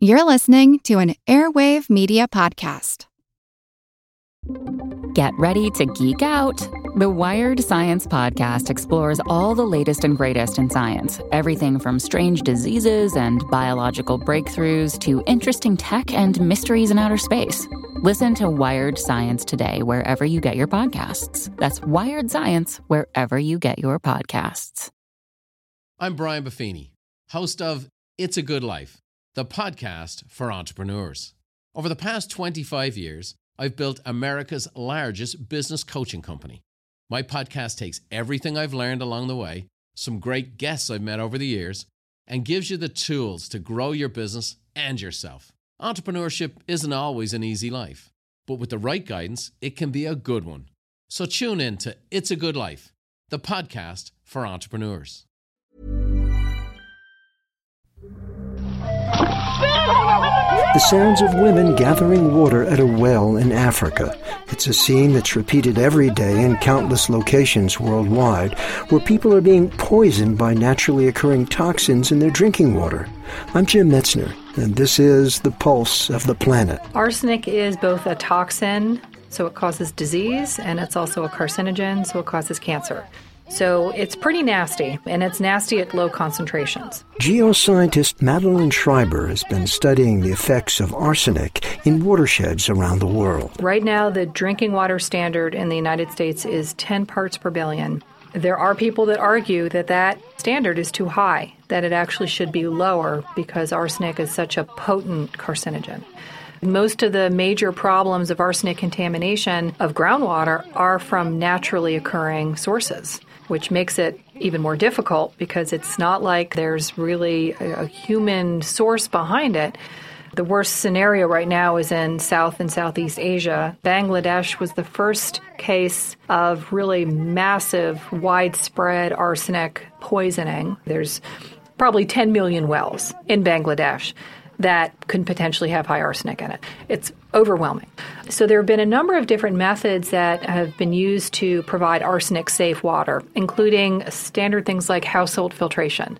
You're listening to an Airwave Media Podcast. Get ready to geek out. The Wired Science Podcast explores all the latest and greatest in science everything from strange diseases and biological breakthroughs to interesting tech and mysteries in outer space. Listen to Wired Science today, wherever you get your podcasts. That's Wired Science, wherever you get your podcasts. I'm Brian Buffini, host of It's a Good Life the podcast for entrepreneurs. Over the past 25 years, I've built America's largest business coaching company. My podcast takes everything I've learned along the way, some great guests I've met over the years, and gives you the tools to grow your business and yourself. Entrepreneurship isn't always an easy life, but with the right guidance, it can be a good one. So tune in to It's a Good Life, the podcast for entrepreneurs. The sounds of women gathering water at a well in Africa. It's a scene that's repeated every day in countless locations worldwide where people are being poisoned by naturally occurring toxins in their drinking water. I'm Jim Metzner, and this is The Pulse of the Planet. Arsenic is both a toxin, so it causes disease, and it's also a carcinogen, so it causes cancer. So it's pretty nasty, and it's nasty at low concentrations. Geoscientist Madeline Schreiber has been studying the effects of arsenic in watersheds around the world. Right now, the drinking water standard in the United States is 10 parts per billion. There are people that argue that that standard is too high, that it actually should be lower because arsenic is such a potent carcinogen. Most of the major problems of arsenic contamination of groundwater are from naturally occurring sources which makes it even more difficult because it's not like there's really a, human source behind it. The worst scenario right now is in South and Southeast Asia. Bangladesh was the first case of really massive, widespread arsenic poisoning. There's probably 10 million wells in Bangladesh that could potentially have high arsenic in it. It's overwhelming. So there have been a number of different methods that have been used to provide arsenic safe water, including standard things like household filtration.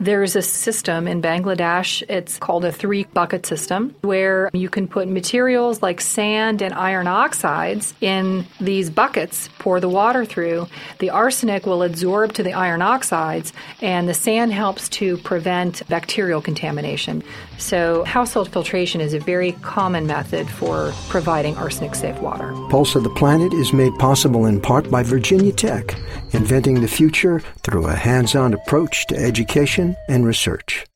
There's a system in Bangladesh, it's called a three bucket system, where you can put materials like sand and iron oxides in these buckets, pour the water through. The arsenic will absorb to the iron oxides, and the sand helps to prevent bacterial contamination. So, household filtration is a very common method for providing arsenic safe water. Pulse of the Planet is made possible in part by Virginia Tech, inventing the future through a hands on approach to education and research.